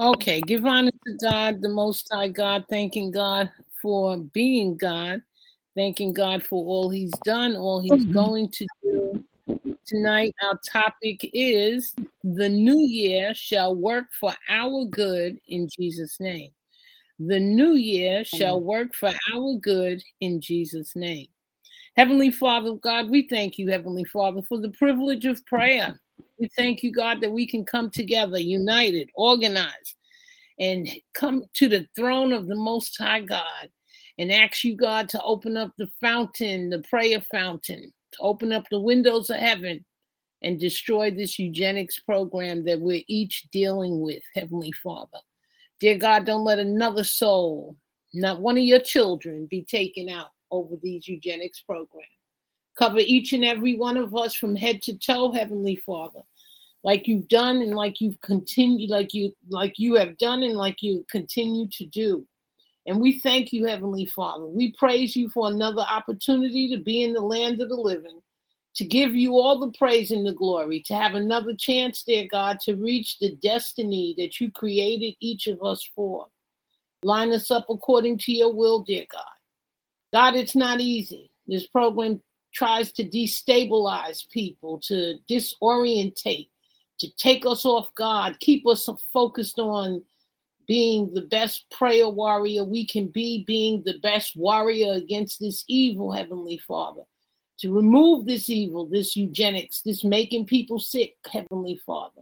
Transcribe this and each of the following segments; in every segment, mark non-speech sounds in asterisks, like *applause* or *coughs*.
Okay, give honor to God, the Most High God, thanking God for being God, thanking God for all He's done, all He's Mhm. going to do. Tonight, our topic is the new year shall work for our good in Jesus' name. The new year shall work for our good in Jesus' name. Heavenly Father, God, we thank you, Heavenly Father, for the privilege of prayer. We thank you, God, that we can come together, united, organized, and come to the throne of the Most High God and ask you, God, to open up the fountain, the prayer fountain, to open up the windows of heaven and destroy this eugenics program that we're each dealing with, Heavenly Father. Dear God, don't let another soul, not one of your children, be taken out over these eugenics programs. Cover each and every one of us from head to toe, Heavenly Father, like you've done and like you've continued, like you like you have done and like you continue to do. And we thank you, Heavenly Father. We praise you for another opportunity to be in the land of the living, to give you all the praise and the glory, to have another chance, dear God, to reach the destiny that you created each of us for. Line us up according to your will, dear God. God, it's not easy. This program tries to destabilize people, to disorientate, to take us off God, keep us focused on being the best prayer warrior we can be, being the best warrior against this evil, Heavenly Father. To remove this evil, this eugenics, this making people sick, Heavenly Father.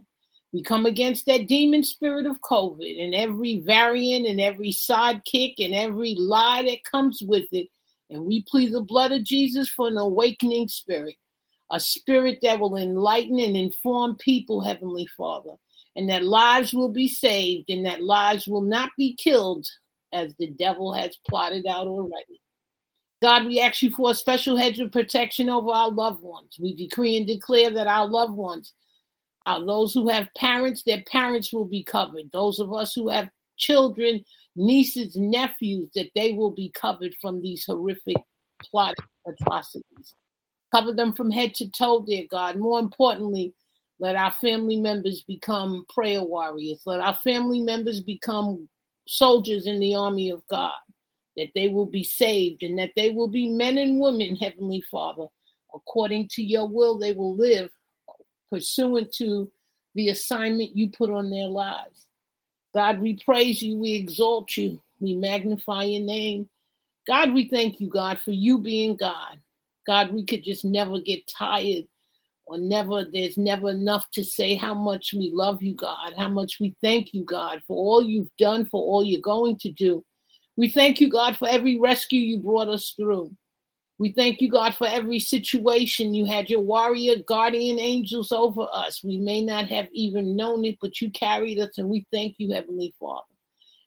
We come against that demon spirit of COVID and every variant and every sidekick and every lie that comes with it. And we plead the blood of Jesus for an awakening spirit, a spirit that will enlighten and inform people, Heavenly Father, and that lives will be saved and that lives will not be killed as the devil has plotted out already. God, we ask you for a special hedge of protection over our loved ones. We decree and declare that our loved ones, uh, those who have parents, their parents will be covered. Those of us who have children, nieces, nephews, that they will be covered from these horrific plot atrocities. Cover them from head to toe, dear God. More importantly, let our family members become prayer warriors. Let our family members become soldiers in the army of God. That they will be saved and that they will be men and women, Heavenly Father. According to your will, they will live pursuant to the assignment you put on their lives. God, we praise you, we exalt you, we magnify your name. God, we thank you, God, for you being God. God, we could just never get tired or never, there's never enough to say how much we love you, God, how much we thank you, God, for all you've done, for all you're going to do. We thank you, God, for every rescue you brought us through. We thank you, God, for every situation. You had your warrior guardian angels over us. We may not have even known it, but you carried us, and we thank you, Heavenly Father.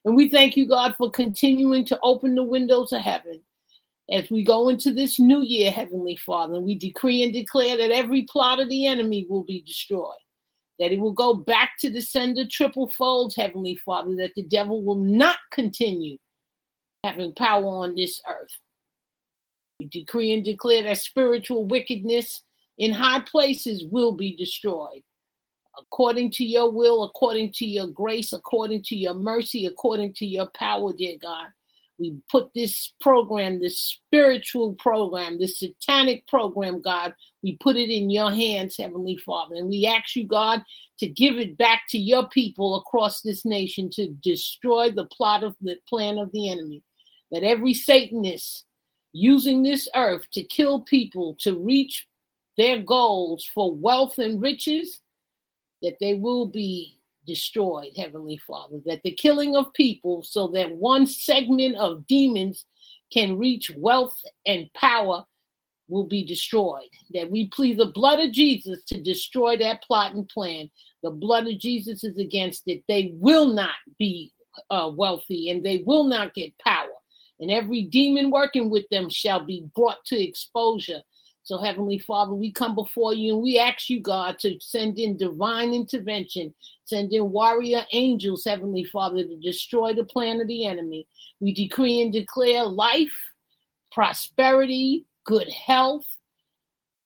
And we thank you, God, for continuing to open the windows of heaven as we go into this new year, Heavenly Father. And we decree and declare that every plot of the enemy will be destroyed, that it will go back to the sender triple fold, Heavenly Father, that the devil will not continue having power on this earth. We decree and declare that spiritual wickedness in high places will be destroyed. According to your will, according to your grace, according to your mercy, according to your power, dear God. We put this program, this spiritual program, this satanic program, God, we put it in your hands, Heavenly Father. And we ask you, God, to give it back to your people across this nation to destroy the plot of the plan of the enemy. That every Satanist, using this earth to kill people to reach their goals for wealth and riches, that they will be destroyed, Heavenly Father. That the killing of people, so that one segment of demons can reach wealth and power, will be destroyed. That we plead the blood of Jesus to destroy that plot and plan. The blood of Jesus is against it. They will not be uh, wealthy and they will not get power and every demon working with them shall be brought to exposure. So, Heavenly Father, we come before you and we ask you, God, to send in divine intervention, send in warrior angels, Heavenly Father, to destroy the plan of the enemy. We decree and declare life, prosperity, good health,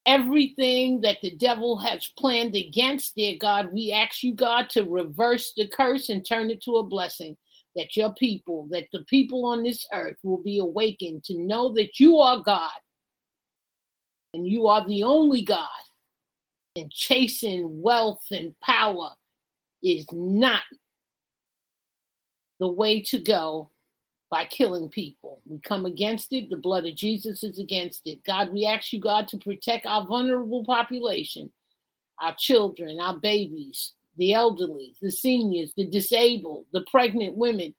everything that the devil has planned against, dear God, we ask you, God, to reverse the curse and turn it to a blessing. That your people, that the people on this earth will be awakened to know that you are God and you are the only God. And chasing wealth and power is not the way to go by killing people. We come against it. The blood of Jesus is against it. God, we ask you, God, to protect our vulnerable population, our children, our babies, the elderly, the seniors, the disabled, the pregnant women.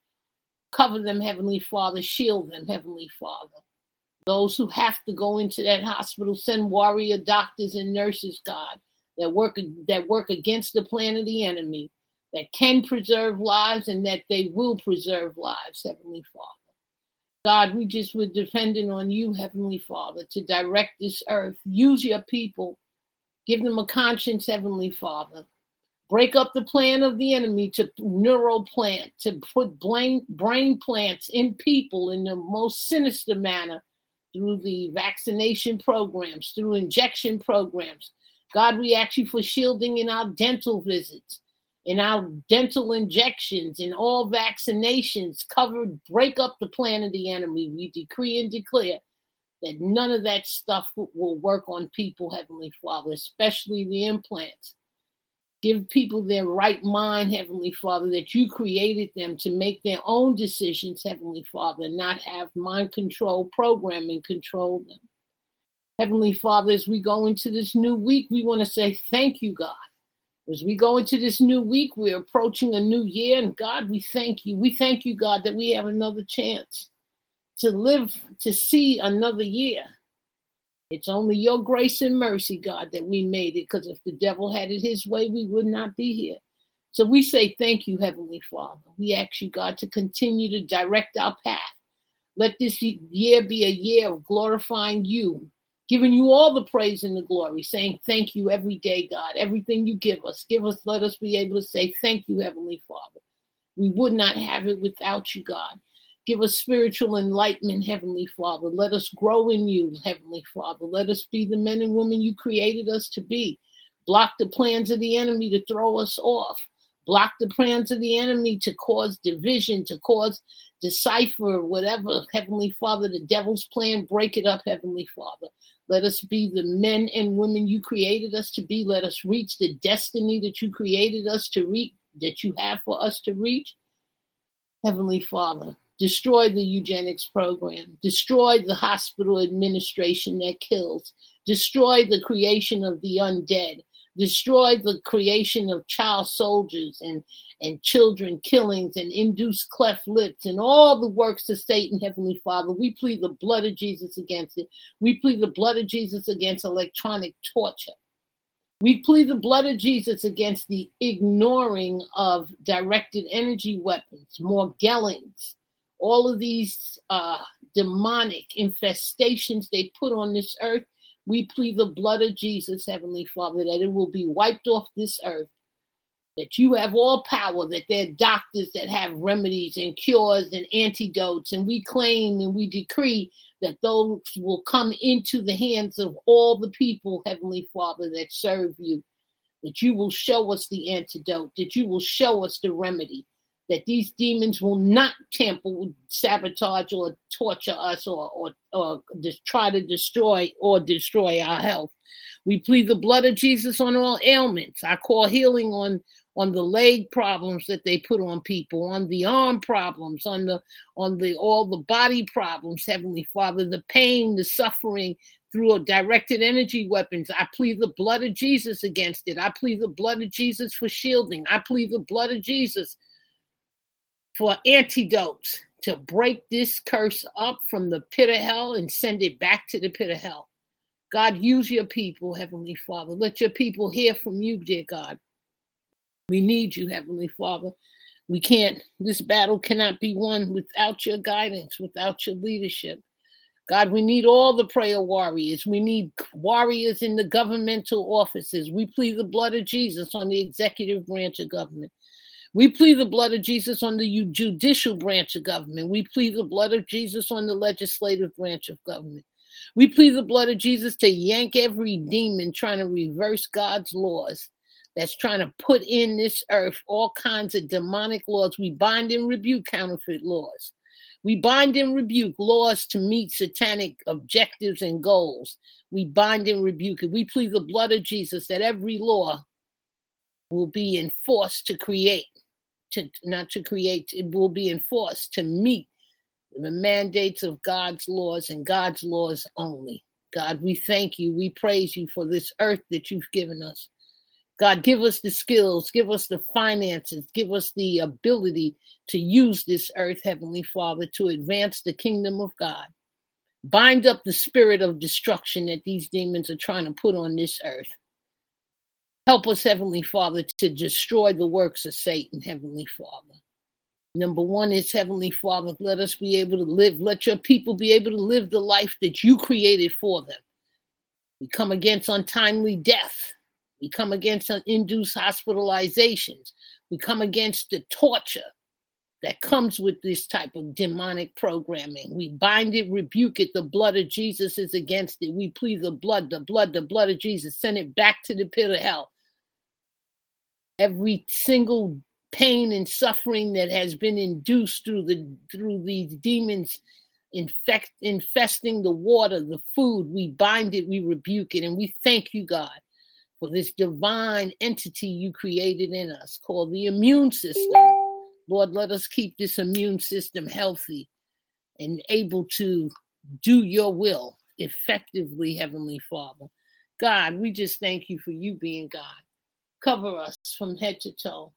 Cover them, Heavenly Father. Shield them, Heavenly Father. Those who have to go into that hospital, send warrior doctors and nurses, God, that work that work against the plan of the enemy that can preserve lives and that they will preserve lives, Heavenly Father. God, we just were dependent on you, Heavenly Father, to direct this earth. Use your people. Give them a conscience, Heavenly Father. Break up the plan of the enemy to neural plant, to put brain, brain plants in people in the most sinister manner through the vaccination programs, through injection programs. God, we ask you for shielding in our dental visits in our dental injections, in all vaccinations covered, break up the plan of the enemy. We decree and declare that none of that stuff will work on people, Heavenly Father, especially the implants. Give people their right mind, Heavenly Father, that you created them to make their own decisions, Heavenly Father, not have mind control programming control them. Heavenly Father, as we go into this new week, we want to say thank you, God. As we go into this new week, we're approaching a new year, and God, we thank you. We thank you, God, that we have another chance to live to see another year. It's only your grace and mercy, God, that we made it, because if the devil had it his way, we would not be here. So we say thank you, Heavenly Father. We ask you, God, to continue to direct our path. Let this year be a year of glorifying you giving you all the praise and the glory, saying thank you every day, God. Everything you give us, give us, let us be able to say thank you, Heavenly Father. We would not have it without you, God. Give us spiritual enlightenment, Heavenly Father. Let us grow in you, Heavenly Father. Let us be the men and women you created us to be. Block the plans of the enemy to throw us off. Block the plans of the enemy to cause division, to cause decipher whatever, Heavenly Father, the devil's plan, break it up, Heavenly Father. Let us be the men and women you created us to be. Let us reach the destiny that you created us to reach, that you have for us to reach. Heavenly Father, destroy the eugenics program, destroy the hospital administration that kills, destroy the creation of the undead, destroy the creation of child soldiers and and children killings and induced cleft lips and all the works of Satan, Heavenly Father. We plead the blood of Jesus against it. We plead the blood of Jesus against electronic torture. We plead the blood of Jesus against the ignoring of directed energy weapons, Morgellons, all of these uh, demonic infestations they put on this earth. We plead the blood of Jesus, Heavenly Father, that it will be wiped off this earth that you have all power, that there are doctors that have remedies and cures and antidotes. And we claim and we decree that those will come into the hands of all the people, Heavenly Father, that serve you. That you will show us the antidote, that you will show us the remedy, that these demons will not tamper, sabotage, or torture us, or, or, or just try to destroy or destroy our health. We plead the blood of Jesus on all ailments. I call healing on on the leg problems that they put on people, on the arm problems, on the on the all the body problems, Heavenly Father, the pain, the suffering through directed energy weapons. I plead the blood of Jesus against it. I plead the blood of Jesus for shielding. I plead the blood of Jesus for antidotes to break this curse up from the pit of hell and send it back to the pit of hell. God, use your people, Heavenly Father. Let your people hear from you, dear God. We need you, Heavenly Father. We can't, this battle cannot be won without your guidance, without your leadership. God, we need all the prayer warriors. We need warriors in the governmental offices. We plead the blood of Jesus on the executive branch of government. We plead the blood of Jesus on the judicial branch of government. We plead the blood of Jesus on the legislative branch of government. We plead the blood of Jesus to yank every demon trying to reverse God's laws that's trying to put in this earth all kinds of demonic laws. We bind and rebuke counterfeit laws. We bind and rebuke laws to meet satanic objectives and goals. We bind and rebuke it. We plead the blood of Jesus that every law will be enforced to create, to not to create, it will be enforced to meet the mandates of God's laws and God's laws only. God, we thank you. We praise you for this earth that you've given us. God, give us the skills, give us the finances, give us the ability to use this earth, Heavenly Father, to advance the kingdom of God. Bind up the spirit of destruction that these demons are trying to put on this earth. Help us, Heavenly Father, to destroy the works of Satan, Heavenly Father. Number one is Heavenly Father, let us be able to live, let your people be able to live the life that you created for them. We come against untimely death. We come against induced hospitalizations. We come against the torture that comes with this type of demonic programming. We bind it, rebuke it. The blood of Jesus is against it. We plead the blood, the blood, the blood of Jesus. Send it back to the pit of hell. Every single pain and suffering that has been induced through the through these demons infect infesting the water, the food, we bind it, we rebuke it, and we thank you, God, for this divine entity you created in us called the immune system. Lord, let us keep this immune system healthy and able to do your will effectively, Heavenly Father. God, we just thank you for you being God. Cover us from head to toe.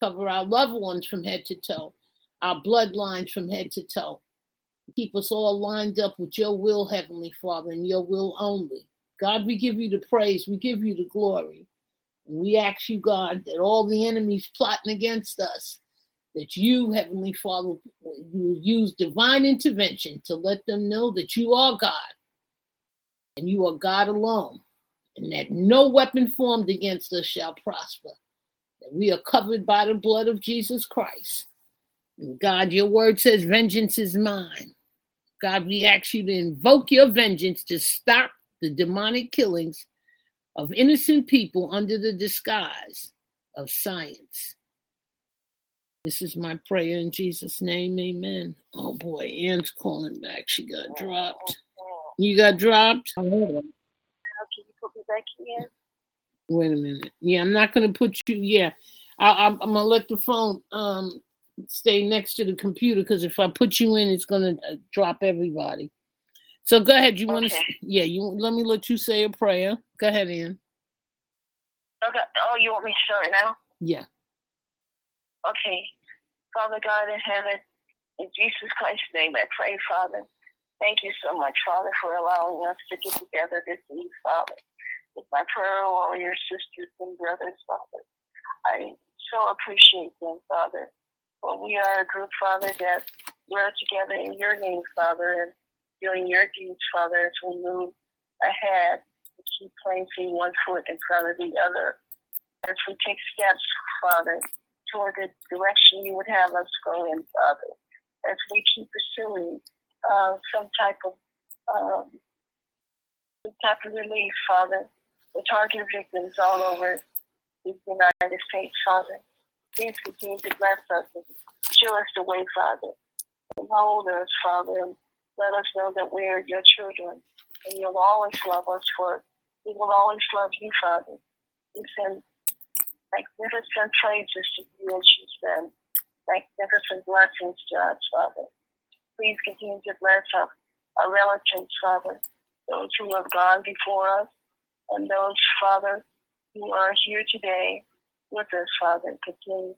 Cover our loved ones from head to toe, our bloodlines from head to toe. Keep us all lined up with your will, Heavenly Father, and your will only. God, we give you the praise, we give you the glory. We ask you, God, that all the enemies plotting against us, that you, Heavenly Father, you use divine intervention to let them know that you are God and you are God alone, and that no weapon formed against us shall prosper. That we are covered by the blood of Jesus Christ. And God, your word says, Vengeance is mine. God, we ask you to invoke your vengeance to stop the demonic killings of innocent people under the disguise of science. This is my prayer in Jesus' name, amen. Oh boy, Ann's calling back. She got dropped. You got dropped? Can you put me back in? Wait a minute. Yeah, I'm not going to put you. Yeah, I, am to let the phone um stay next to the computer because if I put you in, it's to uh, drop everybody. So go ahead. You want to? Yeah, you let me let you say a prayer. Go ahead, Ann. Okay. Oh, you want me to start now? Yeah. Okay. Father God in heaven, in Jesus Christ's name, I pray, Father. Thank you so much, Father, for allowing us to get together this week, Father. With my prayer warrior your sisters and brothers, Father. I so appreciate them, Father. For we are a group, Father, that we're together in your name, Father, and doing your deeds, Father, as we move ahead and keep placing one foot in front of the other. As we take steps, Father, toward the direction you would have us go in, Father. As we keep pursuing uh, some type of um, some type of relief, Father, the target victims all over the United States, Father. Please continue to bless us and show us the way, Father. And hold us, Father, and let us know that we are your children and you'll always love us for we will always love you, Father. We send magnificent praises to you as you send magnificent blessings to us, Father. Please continue to bless our, our relatives, Father, those who have gone before us, and those, Father, who are here today with us, Father. Continue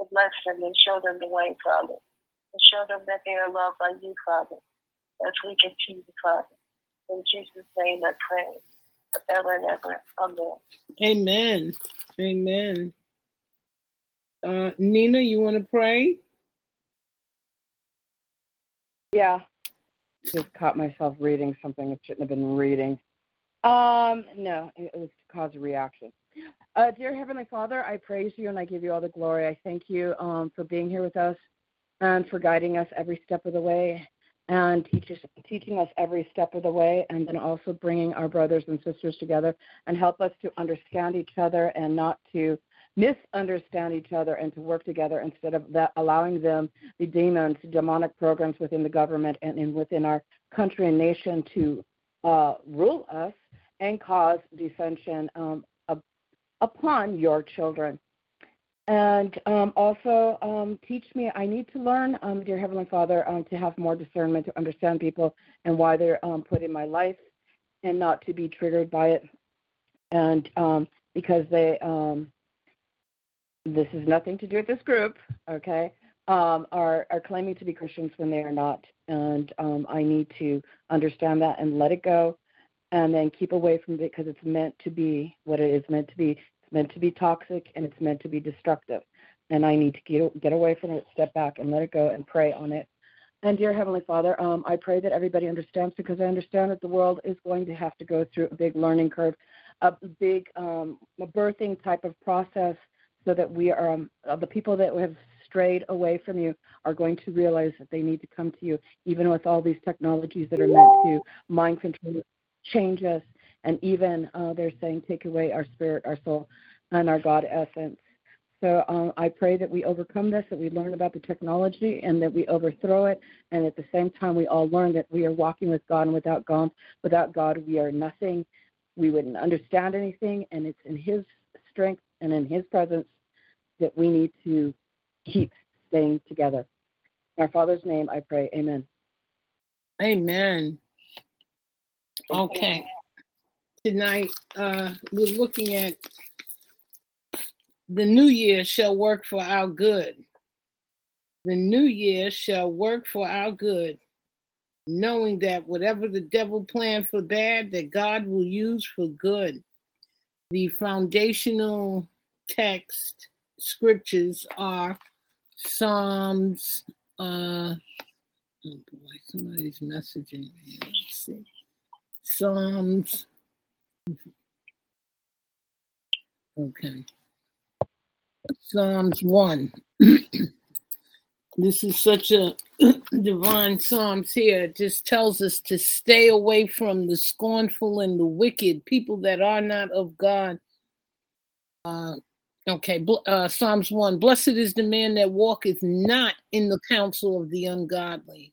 to bless them and show them the way, Father, and show them that they are loved by you, Father as we continue, Father. In Jesus' name I pray, forever and ever. Amen. Amen. Amen. Uh, Nina, you want to pray? Yeah. Just caught myself reading something I shouldn't have been reading. Um, no, it was to cause a reaction. Uh, dear Heavenly Father, I praise you and I give you all the glory. I thank you um, for being here with us and for guiding us every step of the way. and teaches, teaching us every step of the way, and then also bringing our brothers and sisters together and help us to understand each other and not to misunderstand each other and to work together instead of that allowing them the demons demonic programs within the government and in within our country and nation to uh, rule us and cause dissension um, upon your children and um, also um, teach me. I need to learn, um, dear Heavenly Father, um, to have more discernment to understand people and why they're um, put in my life, and not to be triggered by it. And because they, this is nothing to do with this group, okay? are are claiming to be Christians when they are not, and I need to understand that and let it go, and then keep away from it because it's meant to be what it is meant to be It's meant to be toxic and it's meant to be destructive. And I need to get, get away from it, step back, and let it go and pray on it. And dear Heavenly Father, um, I pray that everybody understands because I understand that the world is going to have to go through a big learning curve, a big um, a birthing type of process, so that we are um, the people that have strayed away from you are going to realize that they need to come to you, even with all these technologies that are meant to mind control, change us, and even uh, they're saying, take away our spirit, our soul, and our God essence. So um, I pray that we overcome this, that we learn about the technology, and that we overthrow it. And at the same time, we all learn that we are walking with God, and without God, without God, we are nothing. We wouldn't understand anything, and it's in His strength and in His presence that we need to keep staying together. In our Father's name, I pray. Amen. Amen. Okay tonight uh, we're looking at the new year shall work for our good. The new year shall work for our good, knowing that whatever the devil planned for bad, that God will use for good. The foundational text scriptures are Psalms. Uh, oh boy, somebody's messaging me. Let's see. Psalms Okay. Psalms 1. *clears throat* this is such a *clears throat* divine Psalms here. It just tells us to stay away from the scornful and the wicked, people that are not of God. Uh, okay, uh, Psalms 1. Blessed is the man that walketh not in the counsel of the ungodly,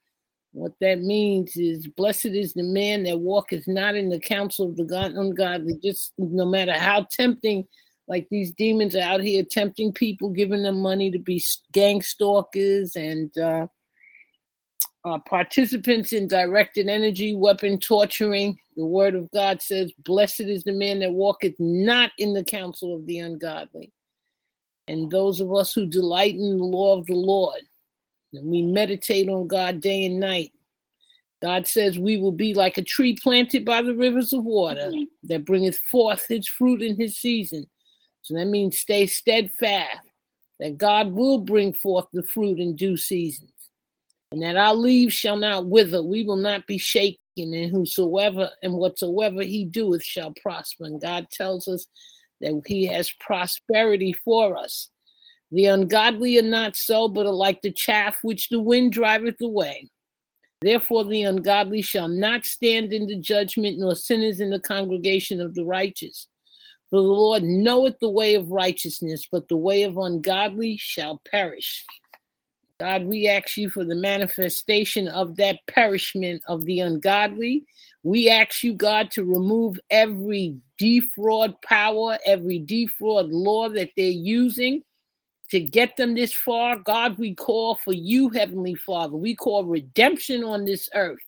What that means is, blessed is the man that walketh not in the counsel of the God ungodly, just no matter how tempting like these demons are out here tempting people, giving them money to be gang stalkers and uh, uh, participants in directed energy weapon torturing. The word of God says, Blessed is the man that walketh not in the counsel of the ungodly. And those of us who delight in the law of the Lord, and we meditate on God day and night. God says we will be like a tree planted by the rivers of water mm-hmm. that bringeth forth its fruit in his season. So that means stay steadfast, that God will bring forth the fruit in due seasons, and that our leaves shall not wither. We will not be shaken, and whosoever and whatsoever he doeth shall prosper. And God tells us that he has prosperity for us. The ungodly are not so, but are like the chaff which the wind driveth away. Therefore, the ungodly shall not stand in the judgment, nor sinners in the congregation of the righteous. For the Lord knoweth the way of righteousness, but the way of ungodly shall perish. God, we ask you for the manifestation of that perishment of the ungodly. We ask you, God, to remove every defraud power, every defraud law that they're using to get them this far. God, we call for you, Heavenly Father. We call redemption on this earth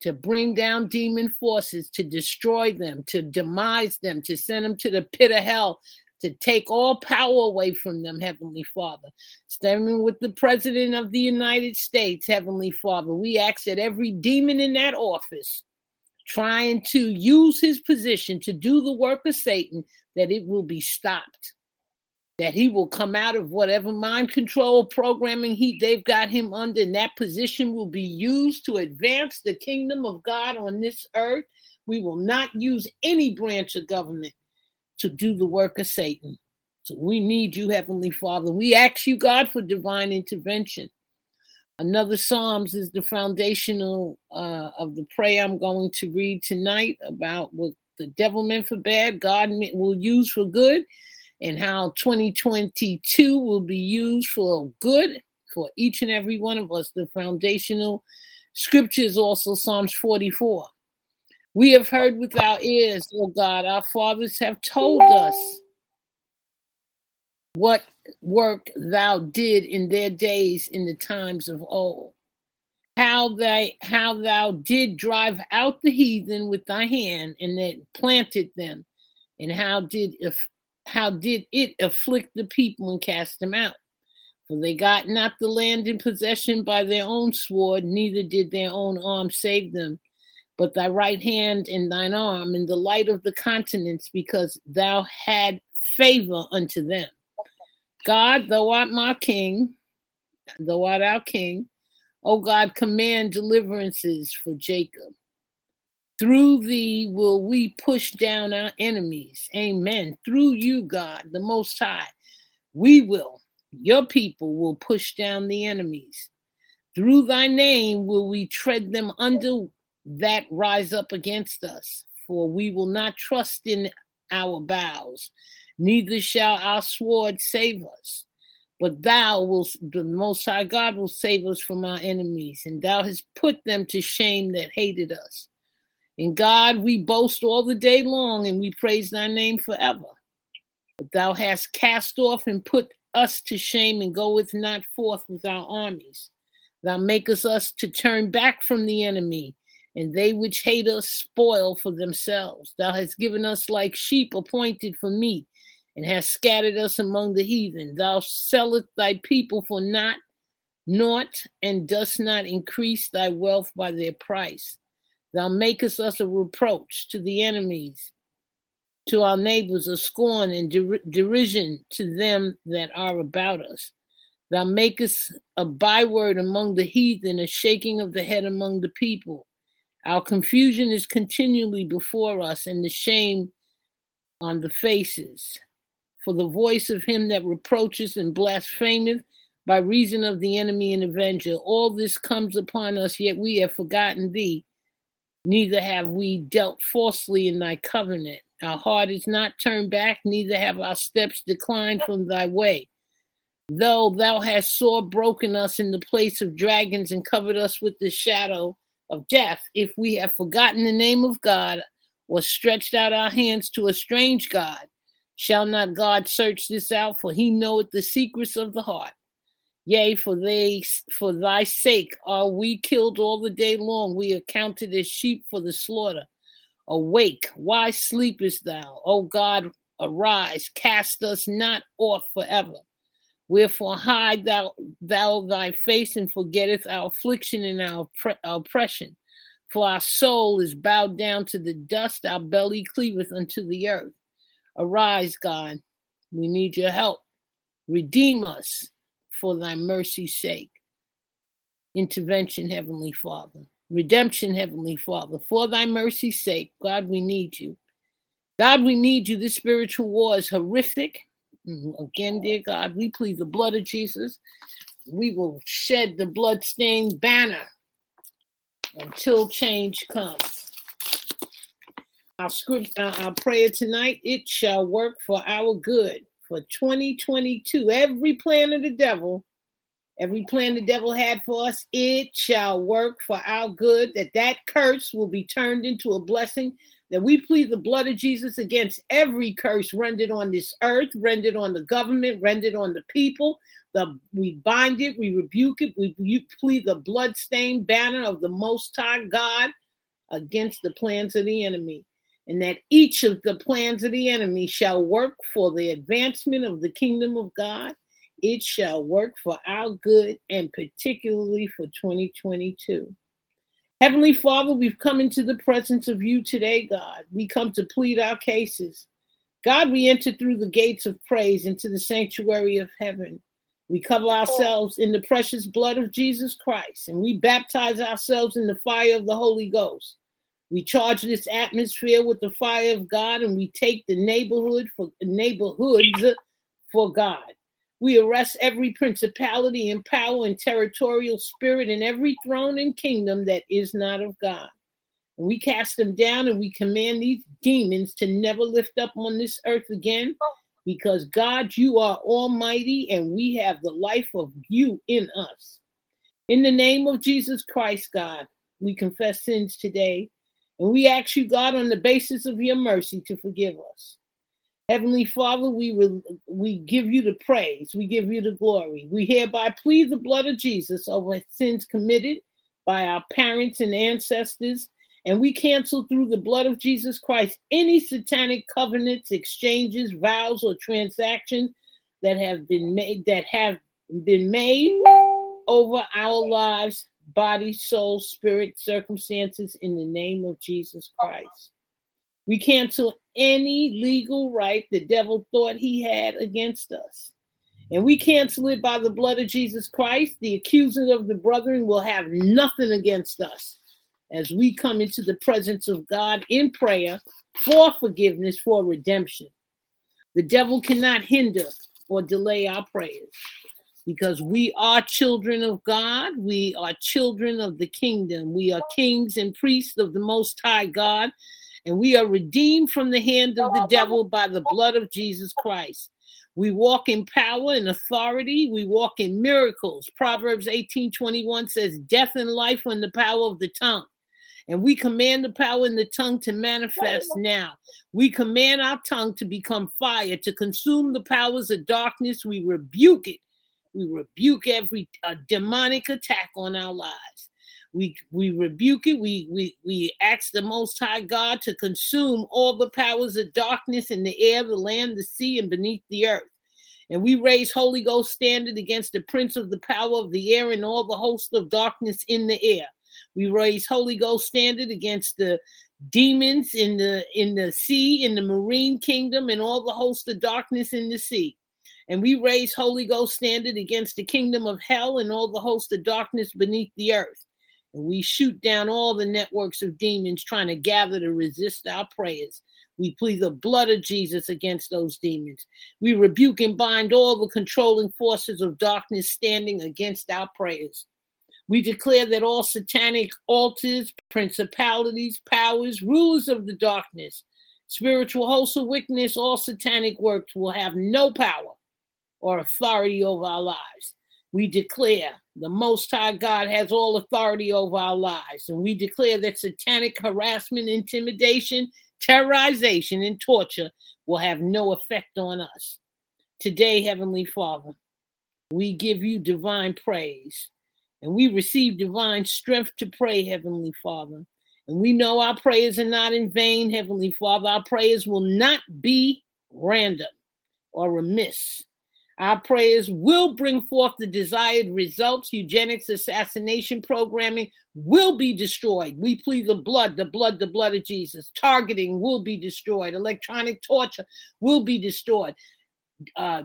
to bring down demon forces, to destroy them, to demise them, to send them to the pit of hell, to take all power away from them, Heavenly Father. Standing with the President of the United States, Heavenly Father, we ask that every demon in that office trying to use his position to do the work of Satan, that it will be stopped. That he will come out of whatever mind control programming he they've got him under, and that position will be used to advance the kingdom of God on this earth. We will not use any branch of government to do the work of Satan. So we need you, Heavenly Father. We ask you, God, for divine intervention. Another Psalms is the foundational uh, of the prayer I'm going to read tonight about what the devil meant for bad, God will use for good, and how 2022 will be used for good for each and every one of us. The foundational scripture is also Psalms 44. We have heard with our ears, oh God, our fathers have told us what work thou did in their days in the times of old how they how thou did drive out the heathen with thy hand and that planted them and how did if how did it afflict the people and cast them out for they got not the land in possession by their own sword neither did their own arm save them but thy right hand and thine arm in the light of the continents because thou had favor unto them God, thou art my king, thou art our king. O God, command deliverances for Jacob. Through thee will we push down our enemies. Amen. Through you, God, the Most High, we will, your people will push down the enemies. Through thy name will we tread them under that rise up against us. For we will not trust in our bows, neither shall our sword save us. But thou will, the Most High God will save us from our enemies, and thou hast put them to shame that hated us. In God we boast all the day long, and we praise thy name forever. But thou hast cast off and put us to shame, and goeth not forth with our armies. Thou makest us to turn back from the enemy, and they which hate us spoil for themselves. Thou hast given us like sheep appointed for meat and hast scattered us among the heathen. Thou sellest thy people for naught, naught, and dost not increase thy wealth by their price. Thou makest us a reproach to the enemies, to our neighbors, a scorn and der- derision to them that are about us. Thou makest a byword among the heathen, a shaking of the head among the people. Our confusion is continually before us, and the shame on the faces for the voice of him that reproaches and blasphemeth by reason of the enemy and avenger. All this comes upon us, yet we have forgotten thee. Neither have we dealt falsely in thy covenant. Our heart is not turned back, neither have our steps declined from thy way. Though thou hast sore broken us in the place of dragons and covered us with the shadow of death, if we have forgotten the name of God or stretched out our hands to a strange God, Shall not God search this out? For he knoweth the secrets of the heart. Yea, for they for thy sake are we killed all the day long. We are counted as sheep for the slaughter. Awake, why sleepest thou? O God, arise, cast us not off forever. Wherefore hide thou, thou thy face and forgetteth our affliction and our oppression. For our soul is bowed down to the dust, our belly cleaveth unto the earth. Arise, God. We need your help. Redeem us for thy mercy's sake. Intervention, Heavenly Father. Redemption, Heavenly Father. For thy mercy's sake, God, we need you. God, we need you. This spiritual war is horrific. Mm, again, dear God, we plead the blood of Jesus. We will shed the blood-stained banner until change comes our script, uh, our prayer tonight, it shall work for our good for 2022. Every plan of the devil, every plan the devil had for us, it shall work for our good. That that curse will be turned into a blessing. That we plead the blood of Jesus against every curse rendered on this earth, rendered on the government, rendered on the people. The, we bind it, we rebuke it, we, we plead the blood-stained banner of the Most High God against the plans of the enemy and that each of the plans of the enemy shall work for the advancement of the kingdom of God. It shall work for our good and particularly for 2022. Heavenly Father, we've come into the presence of you today, God. We come to plead our cases. God, we enter through the gates of praise into the sanctuary of heaven. We cover ourselves in the precious blood of Jesus Christ and we baptize ourselves in the fire of the Holy Ghost. We charge this atmosphere with the fire of God and we take the neighborhood for neighborhoods for God. We arrest every principality and power and territorial spirit and every throne and kingdom that is not of God. We cast them down and we command these demons to never lift up on this earth again because God, you are almighty and we have the life of you in us. In the name of Jesus Christ, God, we confess sins today and we ask you, God, on the basis of your mercy to forgive us. Heavenly Father, we will, we give you the praise, we give you the glory. We hereby plead the blood of Jesus over sins committed by our parents and ancestors, and we cancel through the blood of Jesus Christ any satanic covenants, exchanges, vows, or transactions that have been made that have been made over our lives, body, soul, spirit, circumstances in the name of Jesus Christ. We cancel any legal right the devil thought he had against us. And we cancel it by the blood of Jesus Christ. The accuser of the brethren will have nothing against us as we come into the presence of God in prayer for forgiveness, for redemption. The devil cannot hinder or delay our prayers because we are children of God. We are children of the kingdom. We are kings and priests of the Most High God and we are redeemed from the hand of the devil by the blood of Jesus Christ. We walk in power and authority. We walk in miracles. Proverbs 18 21 says, Death and life are in the power of the tongue. And we command the power in the tongue to manifest now. We command our tongue to become fire, to consume the powers of darkness. We rebuke it. We rebuke every uh, demonic attack on our lives. We we rebuke it. We we we ask the Most High God to consume all the powers of darkness in the air, the land, the sea, and beneath the earth. And we raise Holy Ghost standard against the prince of the power of the air and all the host of darkness in the air. We raise Holy Ghost standard against the demons in the in the sea, in the marine kingdom, and all the host of darkness in the sea. And we raise Holy Ghost standard against the kingdom of hell and all the host of darkness beneath the earth. And we shoot down all the networks of demons trying to gather to resist our prayers. We plead the blood of Jesus against those demons. We rebuke and bind all the controlling forces of darkness standing against our prayers. We declare that all satanic altars, principalities, powers, rulers of the darkness, spiritual hosts of wickedness, all satanic works will have no power or authority over our lives. We declare the Most High God has all authority over our lives. And we declare that satanic harassment, intimidation, terrorization, and torture will have no effect on us. Today, Heavenly Father, we give you divine praise and we receive divine strength to pray, Heavenly Father. And we know our prayers are not in vain, Heavenly Father. Our prayers will not be random or remiss. Our prayers will bring forth the desired results. Eugenics, assassination programming will be destroyed. We plead the blood, the blood, the blood of Jesus. Targeting will be destroyed. Electronic torture will be destroyed. Uh,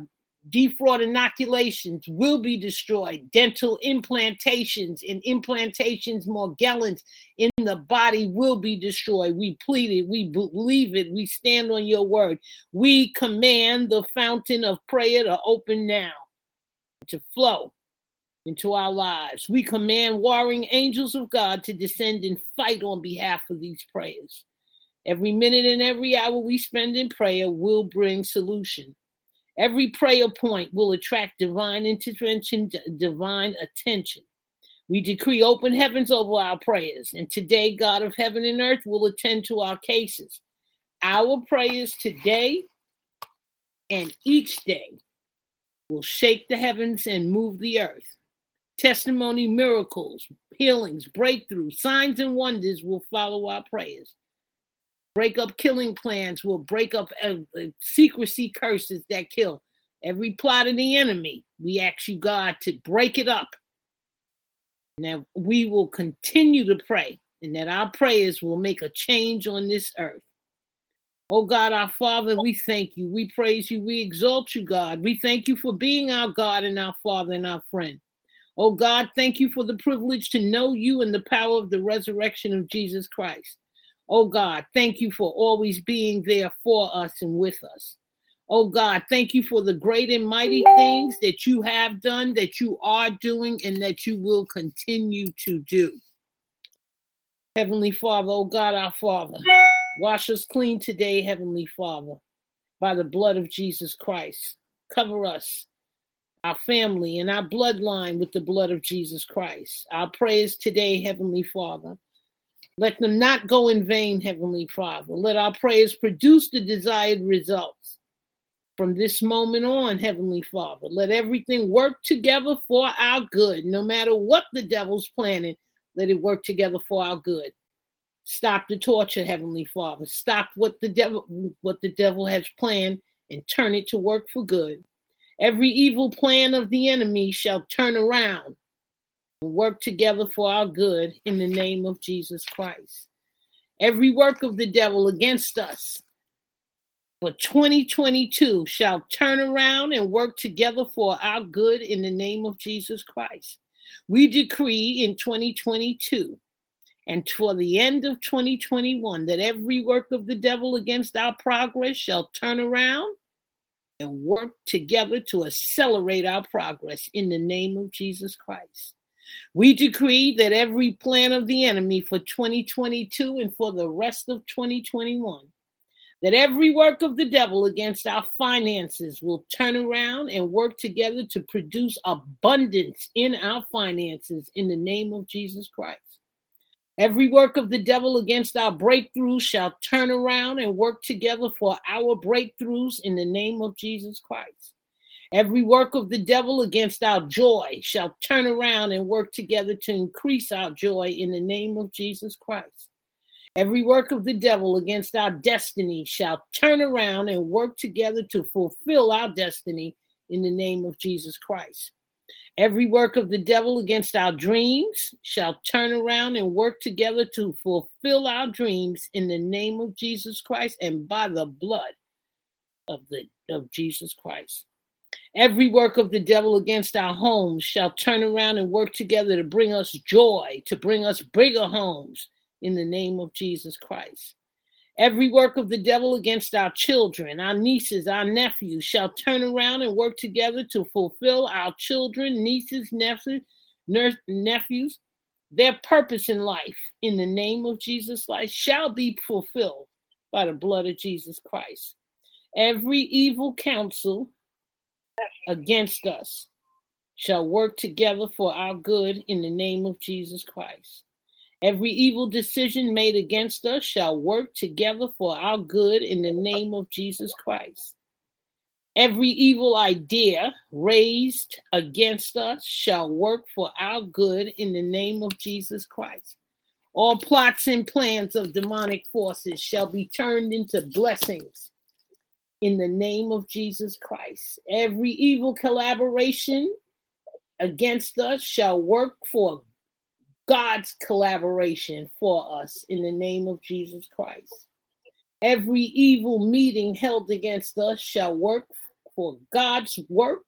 defraud inoculations will be destroyed. Dental implantations and implantations, more Morgellons in the body will be destroyed. We plead it. We believe it. We stand on your word. We command the fountain of prayer to open now, to flow into our lives. We command warring angels of God to descend and fight on behalf of these prayers. Every minute and every hour we spend in prayer will bring solution. Every prayer point will attract divine intervention, divine attention. We decree open heavens over our prayers, and today, God of heaven and earth will attend to our cases. Our prayers today and each day will shake the heavens and move the earth. Testimony, miracles, healings, breakthroughs, signs, and wonders will follow our prayers break up killing plans, will break up uh, uh, secrecy curses that kill. Every plot of the enemy, we ask you, God, to break it up. Now, we will continue to pray and that our prayers will make a change on this earth. Oh God, our Father, we thank you. We praise you. We exalt you, God. We thank you for being our God and our Father and our friend. Oh God, thank you for the privilege to know you and the power of the resurrection of Jesus Christ. Oh God, thank you for always being there for us and with us. Oh God, thank you for the great and mighty things that you have done, that you are doing, and that you will continue to do. Heavenly Father, oh God, our Father, wash us clean today, Heavenly Father, by the blood of Jesus Christ. Cover us, our family, and our bloodline with the blood of Jesus Christ. Our prayers today, Heavenly Father, let them not go in vain, Heavenly Father. Let our prayers produce the desired results from this moment on, Heavenly Father. Let everything work together for our good. No matter what the devil's planning, let it work together for our good. Stop the torture, Heavenly Father. Stop what the devil what the devil has planned and turn it to work for good. Every evil plan of the enemy shall turn around work together for our good in the name of Jesus Christ. Every work of the devil against us for 2022 shall turn around and work together for our good in the name of Jesus Christ. We decree in 2022 and for the end of 2021 that every work of the devil against our progress shall turn around and work together to accelerate our progress in the name of Jesus Christ. We decree that every plan of the enemy for 2022 and for the rest of 2021 that every work of the devil against our finances will turn around and work together to produce abundance in our finances in the name of Jesus Christ. Every work of the devil against our breakthroughs shall turn around and work together for our breakthroughs in the name of Jesus Christ. Every work of the devil against our joy shall turn around and work together to increase our joy in the name of Jesus Christ. Every work of the devil against our destiny shall turn around and work together to fulfill our destiny in the name of Jesus Christ. Every work of the devil against our dreams shall turn around and work together to fulfill our dreams in the name of Jesus Christ and by the blood of the of Jesus Christ. Every work of the devil against our homes shall turn around and work together to bring us joy, to bring us bigger homes, in the name of Jesus Christ. Every work of the devil against our children, our nieces, our nephews shall turn around and work together to fulfill our children, nieces, nephews, nephews, their purpose in life in the name of Jesus Christ shall be fulfilled by the blood of Jesus Christ. Every evil counsel against us shall work together for our good in the name of Jesus Christ. Every evil decision made against us shall work together for our good in the name of Jesus Christ. Every evil idea raised against us shall work for our good in the name of Jesus Christ. All plots and plans of demonic forces shall be turned into blessings in the name of Jesus Christ. Every evil collaboration against us shall work for God's collaboration for us in the name of Jesus Christ. Every evil meeting held against us shall work for God's work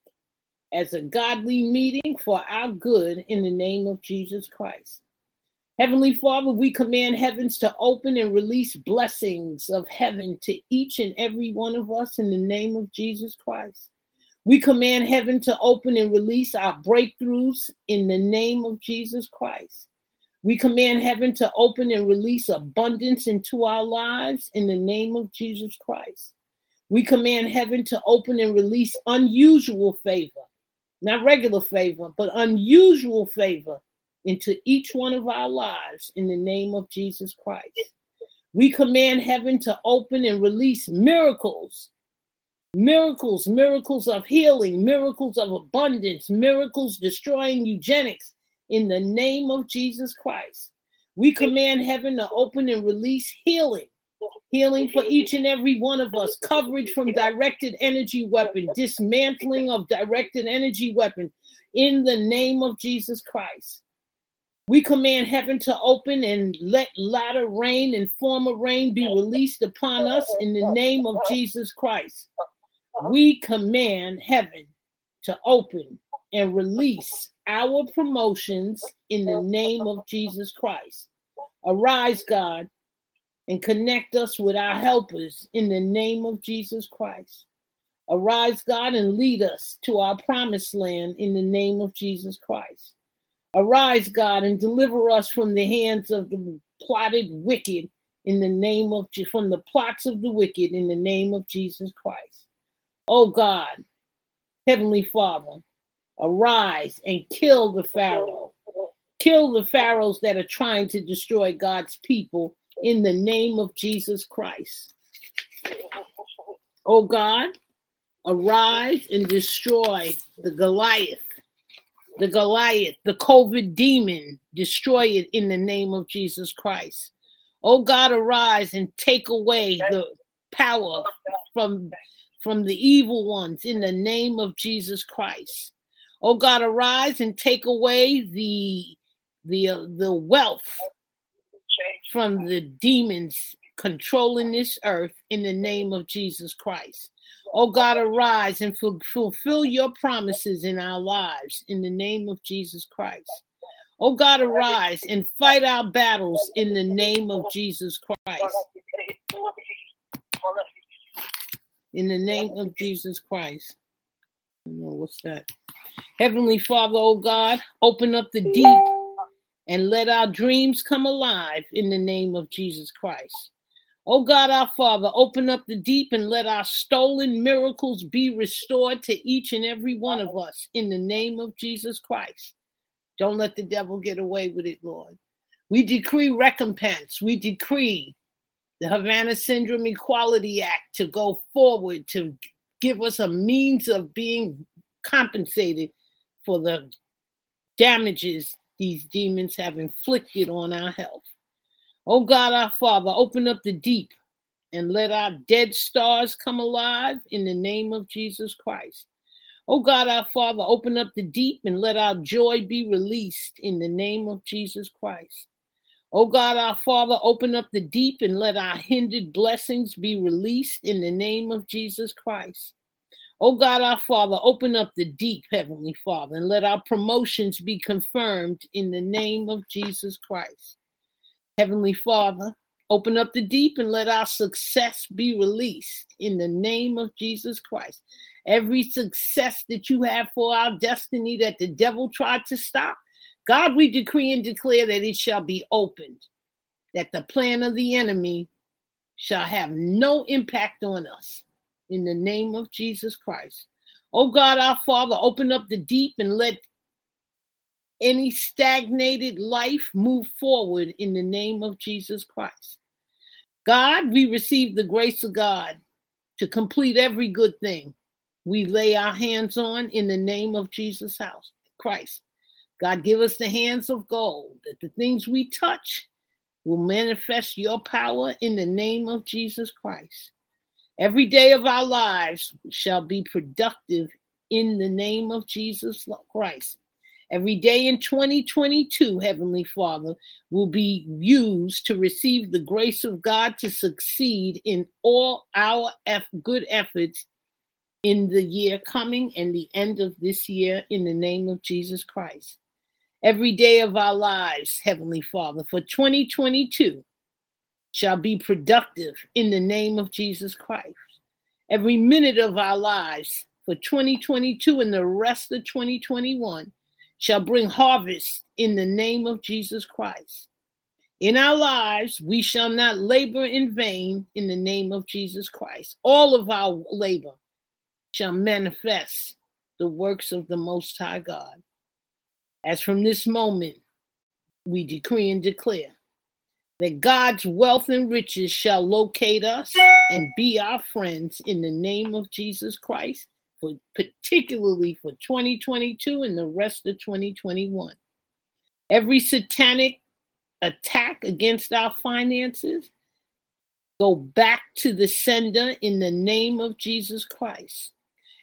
as a godly meeting for our good in the name of Jesus Christ. Heavenly Father, we command heavens to open and release blessings of heaven to each and every one of us in the name of Jesus Christ. We command heaven to open and release our breakthroughs in the name of Jesus Christ. We command heaven to open and release abundance into our lives in the name of Jesus Christ. We command heaven to open and release unusual favor, not regular favor, but unusual favor into each one of our lives in the name of Jesus Christ. We command heaven to open and release miracles miracles, miracles of healing, miracles of abundance, miracles destroying eugenics in the name of Jesus Christ. We command heaven to open and release healing, healing for each and every one of us, coverage from directed energy weapon, dismantling of directed energy weapon in the name of Jesus Christ. We command heaven to open and let latter rain and former rain be released upon us in the name of Jesus Christ. We command heaven to open and release our promotions in the name of Jesus Christ. Arise, God, and connect us with our helpers in the name of Jesus Christ. Arise, God, and lead us to our promised land in the name of Jesus Christ. Arise, God, and deliver us from the hands of the plotted wicked in the name of from the plots of the wicked in the name of Jesus Christ. Oh God, Heavenly Father, arise and kill the Pharaoh. Kill the pharaohs that are trying to destroy God's people in the name of Jesus Christ. Oh God, arise and destroy the Goliath the Goliath, the COVID demon, destroy it in the name of Jesus Christ. Oh God, arise and take away the power from, from the evil ones in the name of Jesus Christ. Oh God, arise and take away the the uh, the wealth from the demons controlling this earth in the name of Jesus Christ. Oh God, arise and fulfill your promises in our lives in the name of Jesus Christ. Oh God, arise and fight our battles in the name of Jesus Christ. In the name of Jesus Christ. know what's that? Heavenly Father, oh God, open up the deep and let our dreams come alive in the name of Jesus Christ. Oh God, our Father, open up the deep and let our stolen miracles be restored to each and every one of us in the name of Jesus Christ. Don't let the devil get away with it, Lord. We decree recompense. We decree the Havana Syndrome Equality Act to go forward to give us a means of being compensated for the damages these demons have inflicted on our health. Oh God, our Father, open up the deep and let our dead stars come alive in the name of Jesus Christ. Oh God, our Father, open up the deep and let our joy be released in the name of Jesus Christ. Oh God, our Father, open up the deep and let our hindered blessings be released in the name of Jesus Christ. Oh God, our Father, open up the deep, Heavenly Father, and let our promotions be confirmed in the name of Jesus Christ. Heavenly Father, open up the deep and let our success be released in the name of Jesus Christ. Every success that you have for our destiny that the devil tried to stop, God, we decree and declare that it shall be opened, that the plan of the enemy shall have no impact on us in the name of Jesus Christ. Oh God, our Father, open up the deep and let any stagnated life move forward in the name of Jesus Christ. God, we receive the grace of God to complete every good thing we lay our hands on in the name of Jesus house Christ. God, give us the hands of gold that the things we touch will manifest your power in the name of Jesus Christ. Every day of our lives shall be productive in the name of Jesus Christ. Every day in 2022, Heavenly Father, will be used to receive the grace of God to succeed in all our good efforts in the year coming and the end of this year in the name of Jesus Christ. Every day of our lives, Heavenly Father, for 2022 shall be productive in the name of Jesus Christ. Every minute of our lives for 2022 and the rest of 2021 shall bring harvest in the name of Jesus Christ. In our lives, we shall not labor in vain in the name of Jesus Christ. All of our labor shall manifest the works of the Most High God. As from this moment, we decree and declare that God's wealth and riches shall locate us and be our friends in the name of Jesus Christ for particularly for 2022 and the rest of 2021. Every satanic attack against our finances go back to the sender in the name of Jesus Christ.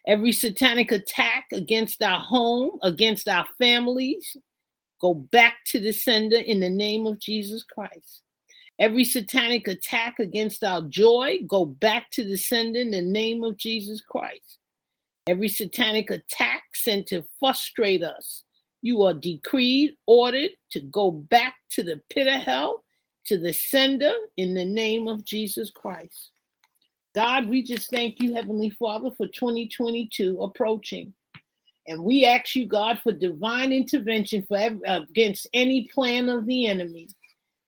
Every satanic attack against our home, against our families, go back to the sender in the name of Jesus Christ. Every satanic attack against our joy, go back to the sender in the name of Jesus Christ. Every satanic attack sent to frustrate us, you are decreed, ordered to go back to the pit of hell, to the sender in the name of Jesus Christ. God, we just thank you, Heavenly Father, for 2022 approaching. And we ask you, God, for divine intervention for uh, against any plan of the enemy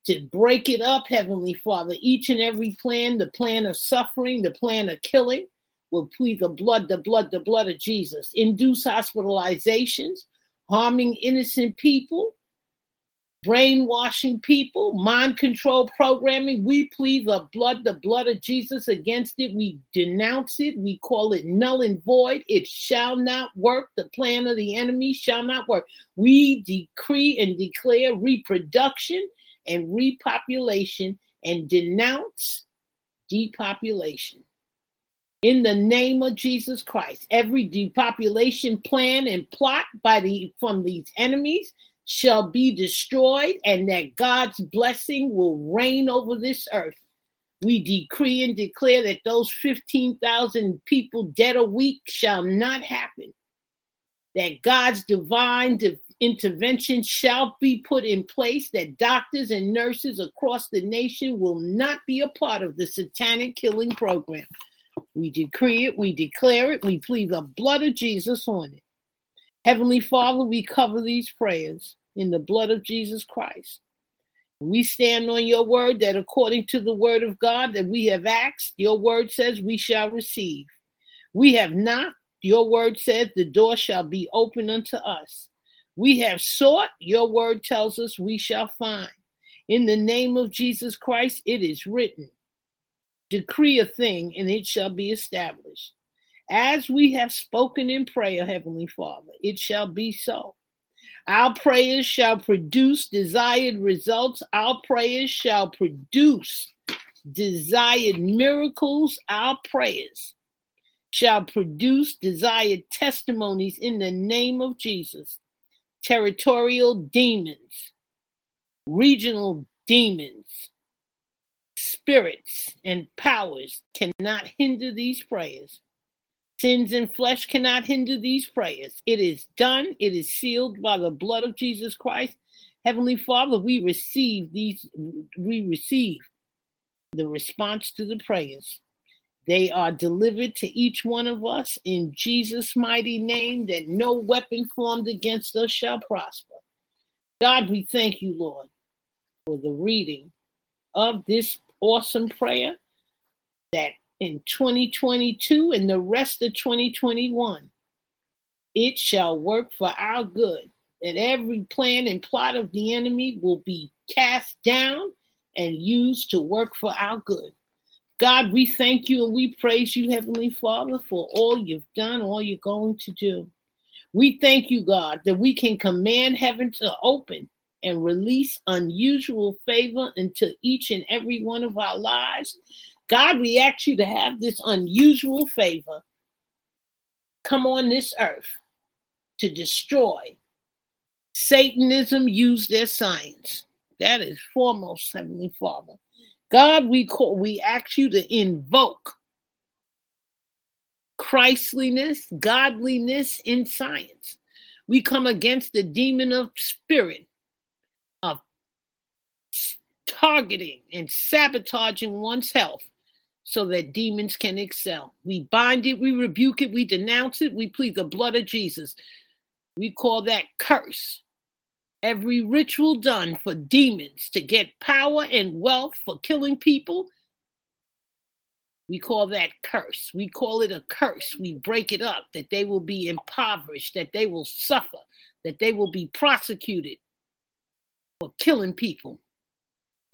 to break it up, Heavenly Father. Each and every plan, the plan of suffering, the plan of killing, will plead the blood, the blood, the blood of Jesus. Induce hospitalizations, harming innocent people, brainwashing people, mind control programming. We plead the blood, the blood of Jesus against it. We denounce it. We call it null and void. It shall not work. The plan of the enemy shall not work. We decree and declare reproduction and repopulation and denounce depopulation. In the name of Jesus Christ, every depopulation plan and plot by the from these enemies shall be destroyed, and that God's blessing will reign over this earth. We decree and declare that those 15,000 people dead a week shall not happen. That God's divine intervention shall be put in place, that doctors and nurses across the nation will not be a part of the satanic killing program. We decree it, we declare it, we plead the blood of Jesus on it. Heavenly Father, we cover these prayers in the blood of Jesus Christ. We stand on your word that according to the word of God that we have asked, your word says we shall receive. We have not, your word says the door shall be open unto us. We have sought, your word tells us we shall find. In the name of Jesus Christ, it is written. Decree a thing and it shall be established. As we have spoken in prayer, Heavenly Father, it shall be so. Our prayers shall produce desired results. Our prayers shall produce desired miracles. Our prayers shall produce desired testimonies in the name of Jesus territorial demons, regional demons, spirits, and powers cannot hinder these prayers. Sins and flesh cannot hinder these prayers. It is done, it is sealed by the blood of Jesus Christ. Heavenly Father, we receive these, we receive the response to the prayers. They are delivered to each one of us in Jesus' mighty name, that no weapon formed against us shall prosper. God, we thank you, Lord, for the reading of this awesome prayer that in 2022 and the rest of 2021, it shall work for our good, that every plan and plot of the enemy will be cast down and used to work for our good. God, we thank you and we praise you, Heavenly Father, for all you've done, all you're going to do. We thank you, God, that we can command heaven to open and release unusual favor into each and every one of our lives. God, we ask you to have this unusual favor come on this earth to destroy. Satanism use their science. That is foremost, Heavenly Father. God, we call, we ask you to invoke Christliness, godliness in science. We come against the demon of spirit targeting and sabotaging one's health so that demons can excel. We bind it, we rebuke it, we denounce it, we plead the blood of Jesus. We call that curse every ritual done for demons to get power and wealth for killing people, we call that curse. We call it a curse. We break it up that they will be impoverished, that they will suffer, that they will be prosecuted for killing people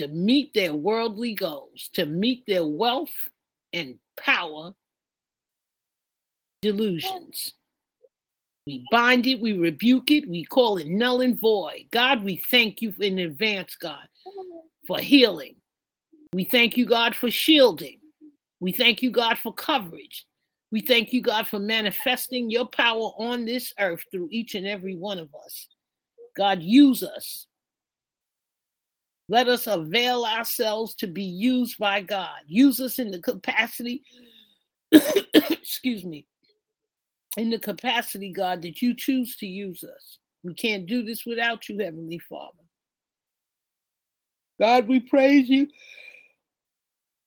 to meet their worldly goals, to meet their wealth and power delusions. We bind it, we rebuke it, we call it null and void. God, we thank you in advance, God, for healing. We thank you, God, for shielding. We thank you, God, for coverage. We thank you, God, for manifesting your power on this earth through each and every one of us. God, use us. Let us avail ourselves to be used by God. Use us in the capacity, *coughs* excuse me, in the capacity, God, that you choose to use us. We can't do this without you, Heavenly Father. God, we praise you.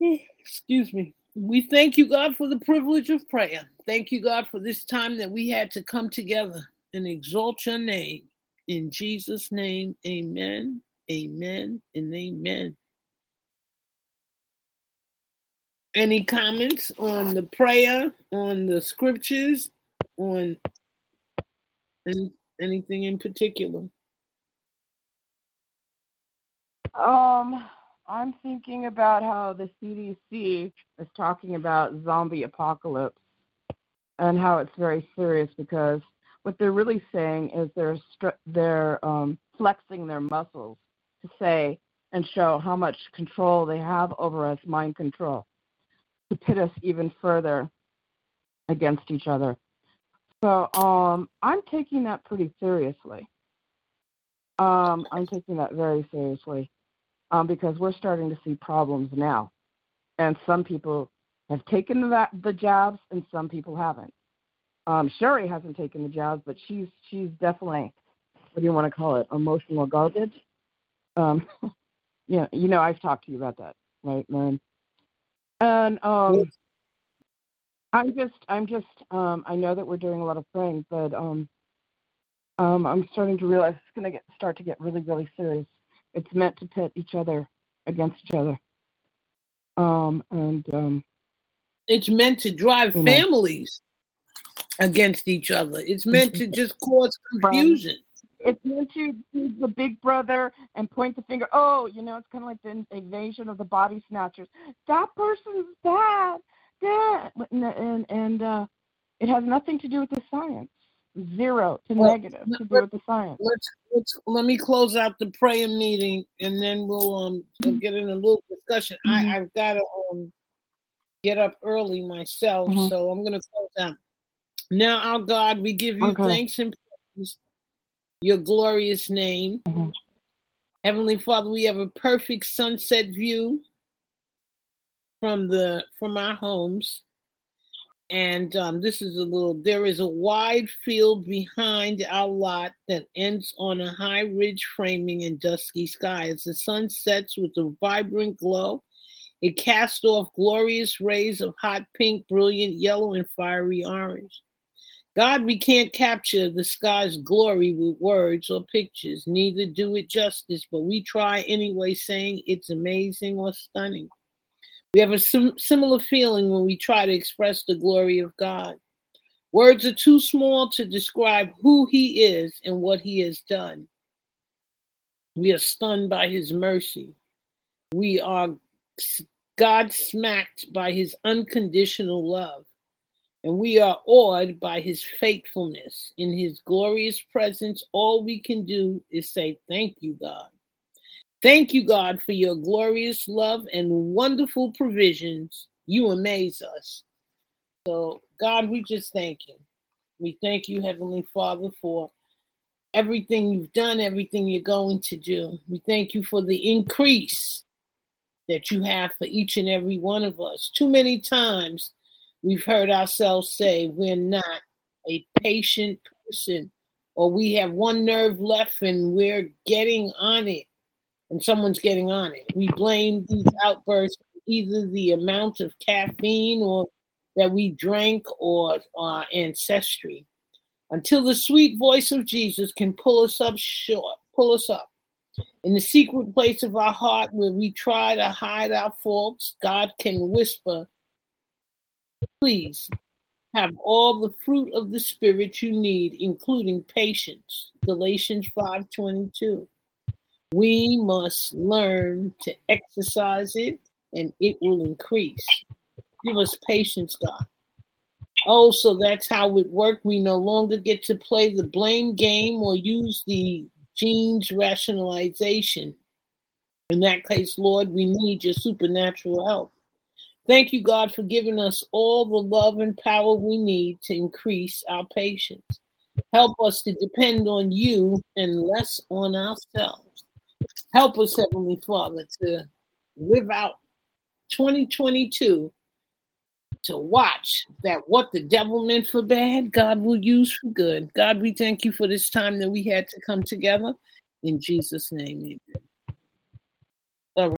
*sighs* Excuse me. We thank you, God, for the privilege of prayer. Thank you, God, for this time that we had to come together and exalt your name. In Jesus' name, amen, amen, and amen. Any comments on the prayer, on the scriptures, on any, anything in particular? Um, I'm thinking about how the CDC is talking about zombie apocalypse and how it's very serious because what they're really saying is they're they're um, flexing their muscles say and show how much control they have over us, mind control, to pit us even further against each other. So um, I'm taking that pretty seriously. Um, I'm taking that very seriously um, because we're starting to see problems now, and some people have taken the, jabs and some people haven't. Um, Sherry hasn't taken the jabs, but she's she's definitely what do you want to call it? Emotional garbage. Um, *laughs* yeah, you know I've talked to you about that, right, man? And um, I'm just I'm just um, I know that we're doing a lot of praying, but um, um, I'm starting to realize it's going to get start to get really really serious. It's meant to pit each other against each other. Um, and um, it's meant to drive families against each other. It's meant to *laughs* just cause confusion. It's meant to be the big brother and point the finger. Oh, you know, it's kind of like the invasion of the body snatchers. That person's bad. That and and, and uh, it has nothing to do with the science. Zero to well, negative to do with the science. Let's let's let me close out the prayer meeting and then we'll um we'll get in a little discussion. Mm-hmm. I I've got to um get up early myself, mm-hmm. so I'm gonna close out. Now, our God, we give you okay. thanks and praise, your glorious name. Mm-hmm. Heavenly Father, we have a perfect sunset view from the from our homes. And um, this is a little, there is a wide field behind our lot that ends on a high ridge framing and dusky sky. As the sun sets with a vibrant glow, it casts off glorious rays of hot pink, brilliant yellow, and fiery orange. God, we can't capture the sky's glory with words or pictures, neither do it justice, but we try anyway, saying it's amazing or stunning. We have a sim- similar feeling when we try to express the glory of God. Words are too small to describe who He is and what He has done. We are stunned by His mercy. We are God smacked by His unconditional love and we are awed by his faithfulness. In his glorious presence, all we can do is say, Thank you, God. Thank you, God, for your glorious love and wonderful provisions. You amaze us. So, God, we just thank you. We thank you, Heavenly Father, for everything you've done, everything you're going to do. We thank you for the increase that you have for each and every one of us. Too many times, we've heard ourselves say we're not a patient person or we have one nerve left and we're getting on it and someone's getting on it. We blame these outbursts either the amount of caffeine or that we drank or our ancestry until the sweet voice of Jesus can pull us up short, pull us up. In the secret place of our heart where we try to hide our faults, God can whisper Please have all the fruit of the Spirit you need, including patience. Galatians 5:22. We must learn to exercise it and it will increase. Give us patience, God. Oh, so that's how it worked. We no longer get to play the blame game or use the genes rationalization. In that case, Lord, we need your supernatural help. Thank you, God, for giving us all the love and power we need to increase our patience. Help us to depend on you and less on ourselves. Help us, Heavenly Father, to live out 2022 to watch that what the devil meant for bad, God will use for good. God, we thank you for this time that we had to come together. In Jesus' name, amen.